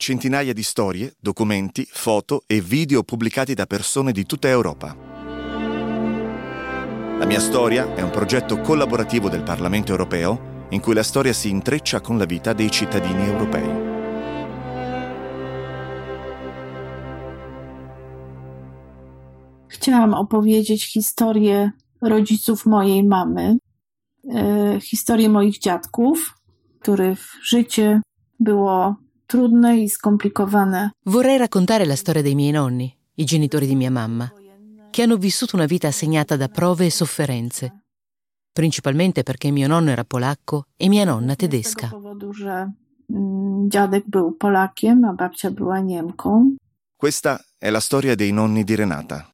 centinaia di storie, documenti, foto e video pubblicati da persone di tutta Europa. La mia storia è un progetto collaborativo del Parlamento europeo in cui la storia si intreccia con la vita dei cittadini europei. Chciałam opowiedzieć historię rodziców mojej mamy, historię moich dziadków, których życie było trudne e scomplicato. Vorrei raccontare la storia dei miei nonni, i genitori di mia mamma, che hanno vissuto una vita segnata da prove e sofferenze, principalmente perché mio nonno era polacco e mia nonna tedesca. Mm. Questa è la storia dei nonni di Renata.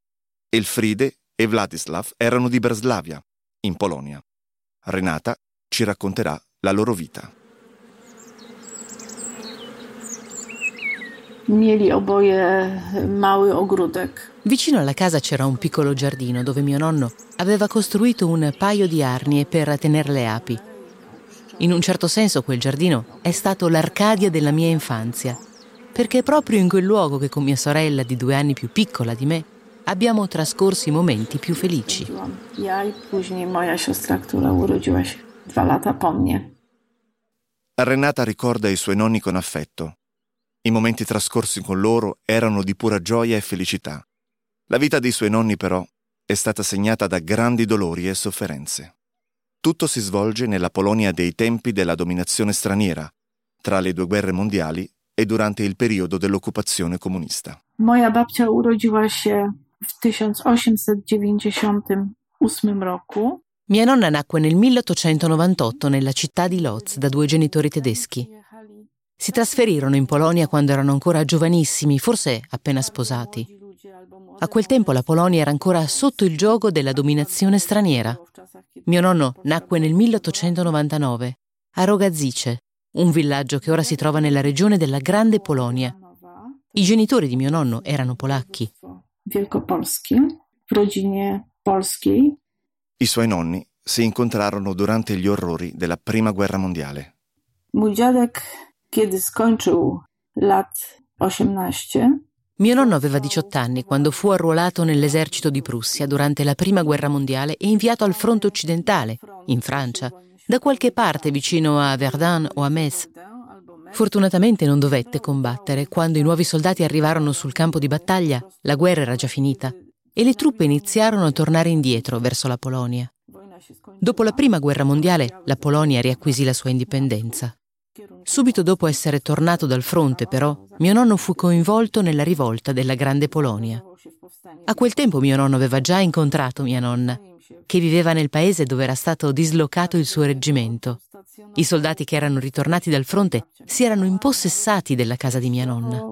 Elfride e Vladislav erano di Breslavia, in Polonia. Renata ci racconterà la loro vita. Mieli oboje mały ogródek. Vicino alla casa c'era un piccolo giardino dove mio nonno aveva costruito un paio di arnie per tenere le api. In un certo senso quel giardino è stato l'Arcadia della mia infanzia, perché è proprio in quel luogo che con mia sorella di due anni più piccola di me abbiamo trascorso i momenti più felici. Ja i później moja siostra, która urodziła się dwa lata po mnie. Renata ricorda i suoi nonni con affetto. I momenti trascorsi con loro erano di pura gioia e felicità. La vita dei suoi nonni, però, è stata segnata da grandi dolori e sofferenze. Tutto si svolge nella Polonia dei tempi della dominazione straniera, tra le due guerre mondiali e durante il periodo dell'occupazione comunista. Moja babcia urodziła się w 1898 roku. Mia nonna nacque nel 1898 nella città di Lodz da due genitori tedeschi. Si trasferirono in Polonia quando erano ancora giovanissimi, forse appena sposati. A quel tempo la Polonia era ancora sotto il gioco della dominazione straniera. Mio nonno nacque nel 1899 a Rogazice, un villaggio che ora si trova nella regione della Grande Polonia. I genitori di mio nonno erano polacchi. I suoi nonni si incontrarono durante gli orrori della Prima Guerra Mondiale. Mój dziadek, kiedy skończył lat 18, Mio nonno aveva 18 anni quando fu arruolato nell'esercito di Prussia durante la Prima Guerra Mondiale e inviato al fronte occidentale, in Francia, da qualche parte vicino a Verdun o a Metz. Fortunatamente non dovette combattere. Quando i nuovi soldati arrivarono sul campo di battaglia, la guerra era già finita e le truppe iniziarono a tornare indietro verso la Polonia. Dopo la Prima Guerra Mondiale, la Polonia riacquisì la sua indipendenza. Subito dopo essere tornato dal fronte, però, mio nonno fu coinvolto nella rivolta della Grande Polonia. A quel tempo mio nonno aveva già incontrato mia nonna, che viveva nel paese dove era stato dislocato il suo reggimento. I soldati che erano ritornati dal fronte si erano impossessati della casa di mia nonna.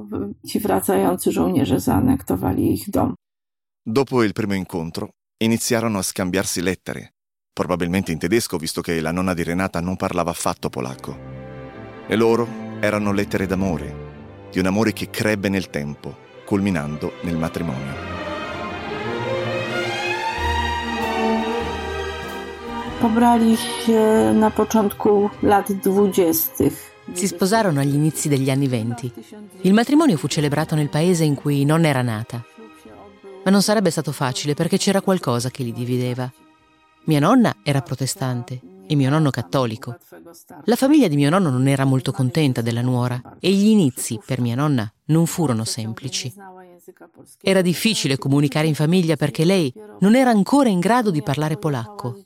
Dopo il primo incontro, iniziarono a scambiarsi lettere, probabilmente in tedesco visto che la nonna di Renata non parlava affatto polacco. Le loro erano lettere d'amore, di un amore che crebbe nel tempo, culminando nel matrimonio. Pobrali się na początku lat dwudziestych. Si sposarono agli inizi degli anni venti. Il matrimonio fu celebrato nel paese in cui nonna era nata. Ma non sarebbe stato facile perché c'era qualcosa che li divideva. Mia nonna era protestante e mio nonno cattolico. La famiglia di mio nonno non era molto contenta della nuora e gli inizi per mia nonna non furono semplici. Era difficile comunicare in famiglia perché lei non era ancora in grado di parlare polacco.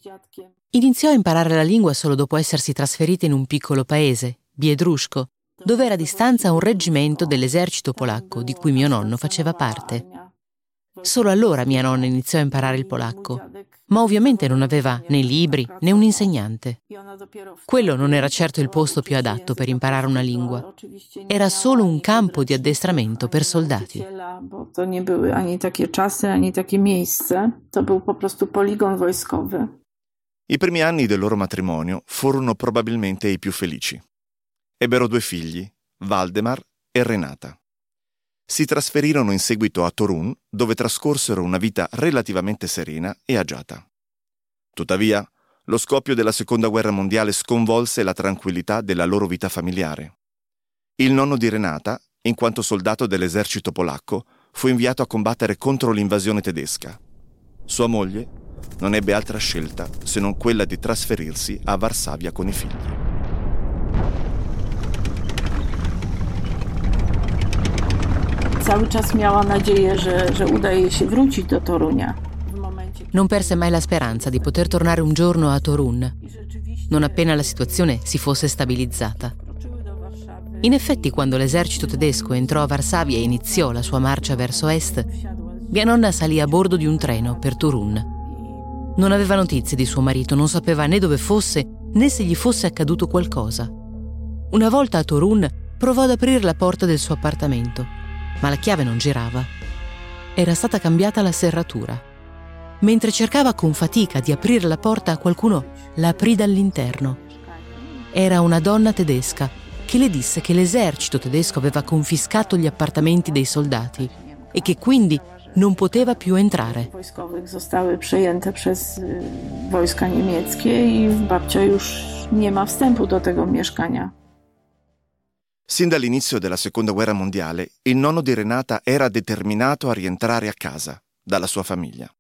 Iniziò a imparare la lingua solo dopo essersi trasferita in un piccolo paese, Biedruszko, dove era a distanza un reggimento dell'esercito polacco di cui mio nonno faceva parte. Solo allora mia nonna iniziò a imparare il polacco, ma ovviamente non aveva né libri né un insegnante. Quello non era certo il posto più adatto per imparare una lingua. Era solo un campo di addestramento per soldati. I primi anni del loro matrimonio furono probabilmente i più felici. Ebbero due figli, Valdemar e Renata. Si trasferirono in seguito a Torun, dove trascorsero una vita relativamente serena e agiata. Tuttavia, lo scoppio della Seconda Guerra Mondiale sconvolse la tranquillità della loro vita familiare. Il nonno di Renata in quanto soldato dell'esercito polacco, fu inviato a combattere contro l'invasione tedesca. Sua moglie non ebbe altra scelta se non quella di trasferirsi a Varsavia con i figli. Cały czas miała nadzieję, że, że uda jej się wrócić do Torunia. Non perse mai la speranza di poter tornare un giorno a Torun, non appena la situazione si fosse stabilizzata. In effetti, quando l'esercito tedesco entrò a Varsavia e iniziò la sua marcia verso est, mia nonna salì a bordo di un treno per Turun. Non aveva notizie di suo marito, non sapeva né dove fosse né se gli fosse accaduto qualcosa. Una volta a Torun provò ad aprire la porta del suo appartamento, ma la chiave non girava. Era stata cambiata la serratura. Mentre cercava con fatica di aprire la porta, qualcuno la aprì dall'interno. Era una donna tedesca che le disse che l'esercito tedesco aveva confiscato gli appartamenti dei soldati e che quindi non poteva più entrare. Babcia już nie ma wstępu do tego mieszkania. Sin dall'inizio della seconda guerra mondiale, il nonno di Renata era determinato a rientrare a casa, dalla sua famiglia.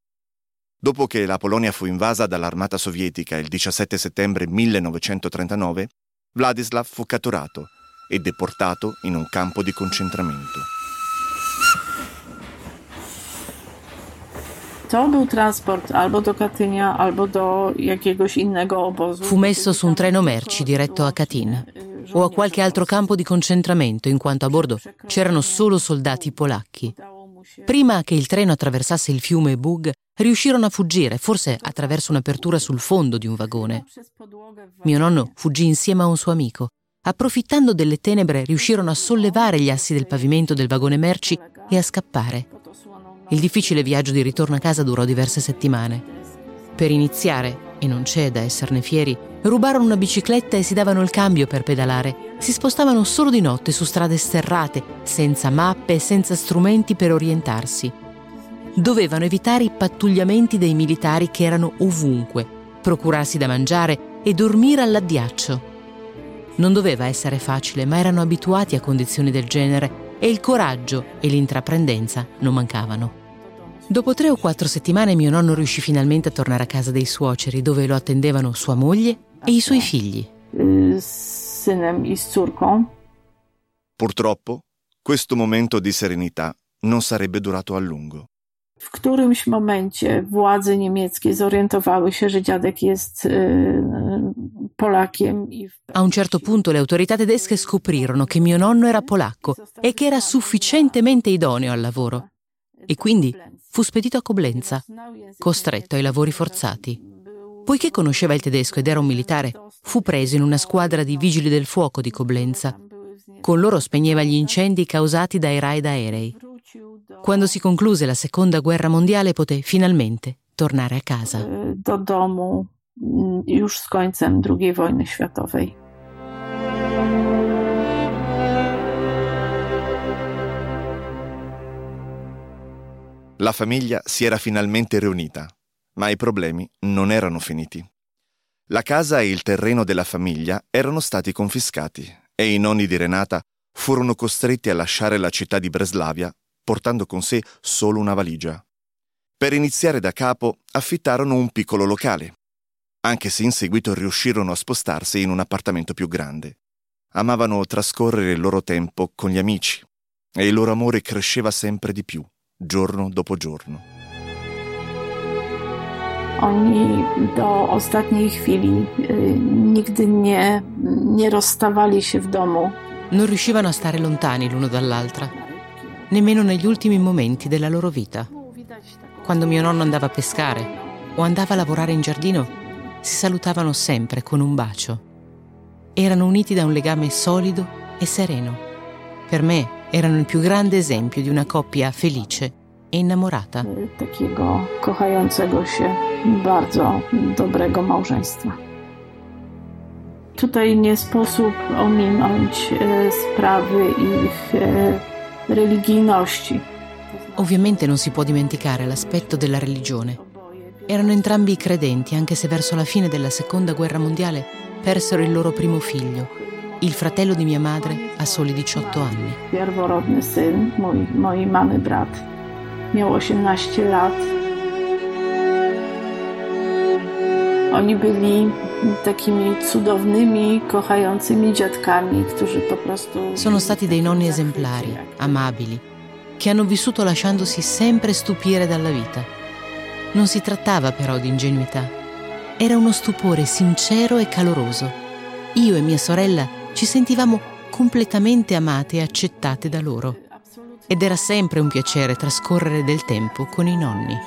Dopo che la Polonia fu invasa dall'armata sovietica il 17 settembre 1939, Vladislav fu catturato e deportato in un campo di concentramento. Fu messo su un treno merci diretto a Katyn o a qualche altro campo di concentramento, in quanto a bordo c'erano solo soldati polacchi. Prima che il treno attraversasse il fiume Bug, riuscirono a fuggire, forse attraverso un'apertura sul fondo di un vagone. Mio nonno fuggì insieme a un suo amico. Approfittando delle tenebre, riuscirono a sollevare gli assi del pavimento del vagone merci e a scappare. Il difficile viaggio di ritorno a casa durò diverse settimane. Per iniziare, e non c'è da esserne fieri, rubarono una bicicletta e si davano il cambio per pedalare. Si spostavano solo di notte su strade sterrate, senza mappe e senza strumenti per orientarsi. Dovevano evitare i pattugliamenti dei militari che erano ovunque, procurarsi da mangiare e dormire all'addiaccio. Non doveva essere facile, ma erano abituati a condizioni del genere e il coraggio e l'intraprendenza non mancavano. Dopo tre o quattro settimane mio nonno riuscì finalmente a tornare a casa dei suoceri, dove lo attendevano sua moglie e i suoi figli. Córką. Purtroppo, questo momento di serenità non sarebbe durato a lungo. W którymś momencie władze niemieckie zorientowały się, że dziadek jest Polakiem. A un certo punto le autorità tedesche scoprirono che mio nonno era polacco e che era sufficientemente idoneo al lavoro. E quindi fu spedito a Coblenza, costretto ai lavori forzati. Poiché conosceva il tedesco ed era un militare, fu preso in una squadra di vigili del fuoco di Coblenza. Con loro spegneva gli incendi causati dai raid aerei. Quando si concluse la seconda guerra mondiale poté finalmente tornare a casa. do domu y, już z końcem II wojny światowej. La famiglia si era finalmente riunita, ma i problemi non erano finiti. La casa e il terreno della famiglia erano stati confiscati e i nonni di Renata furono costretti a lasciare la città di Breslavia portando con sé solo una valigia. Per iniziare da capo affittarono un piccolo locale, anche se in seguito riuscirono a spostarsi in un appartamento più grande. Amavano trascorrere il loro tempo con gli amici e il loro amore cresceva sempre di più, giorno dopo giorno. Oni do ostatniej chwili y, nigdy nie, nie rozstawali się w domu. Non riuscivano a stare lontani l'uno dall'altra, nemmeno negli ultimi momenti della loro vita. Quando mio nonno andava a pescare o andava a lavorare in giardino, si salutavano sempre con un bacio. Erano uniti da un legame solido e sereno. Per me erano il più grande esempio di una coppia felice e innamorata. Takiego kochającego się, bardzo dobrego małżeństwa. Tutaj nie sposób ominąć sprawy ich religijności. Ovviamente non si può dimenticare l'aspetto della religione. Erano entrambi credenti, anche se verso la fine della seconda guerra mondiale persero il loro primo figlio. Il fratello di mia madre ha soli 18 anni. Pierworodny syn mój, mojej mamy brat. Miał 18 lat. Oni byli takimi cudownymi, kochającymi dziadkami, którzy po prostu... Sono stati dei nonni esemplari, amabili, che hanno vissuto lasciandosi sempre stupire dalla vita. Non si trattava però di ingenuità. Era uno stupore sincero e caloroso. Io e mia sorella ci sentivamo completamente amate e accettate da loro. Ed era sempre un piacere trascorrere del tempo con i nonni.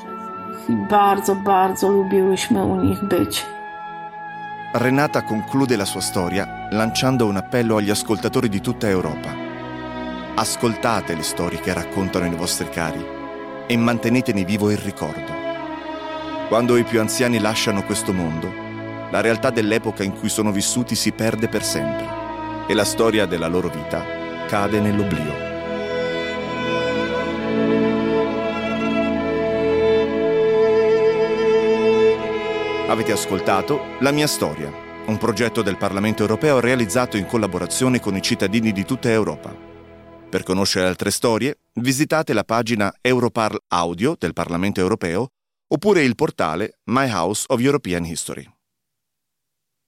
Bardzo, bardzo lubiłyśmy u nich być. Renata conclude la sua storia lanciando un appello agli ascoltatori di tutta Europa. Ascoltate le storie che raccontano i vostri cari e mantenetene vivo il ricordo. Quando i più anziani lasciano questo mondo, la realtà dell'epoca in cui sono vissuti si perde per sempre e la storia della loro vita cade nell'oblio. Avete ascoltato La mia storia, un progetto del Parlamento europeo realizzato in collaborazione con i cittadini di tutta Europa. Per conoscere altre storie, visitate la pagina Europarl Audio del Parlamento europeo oppure il portale My House of European History.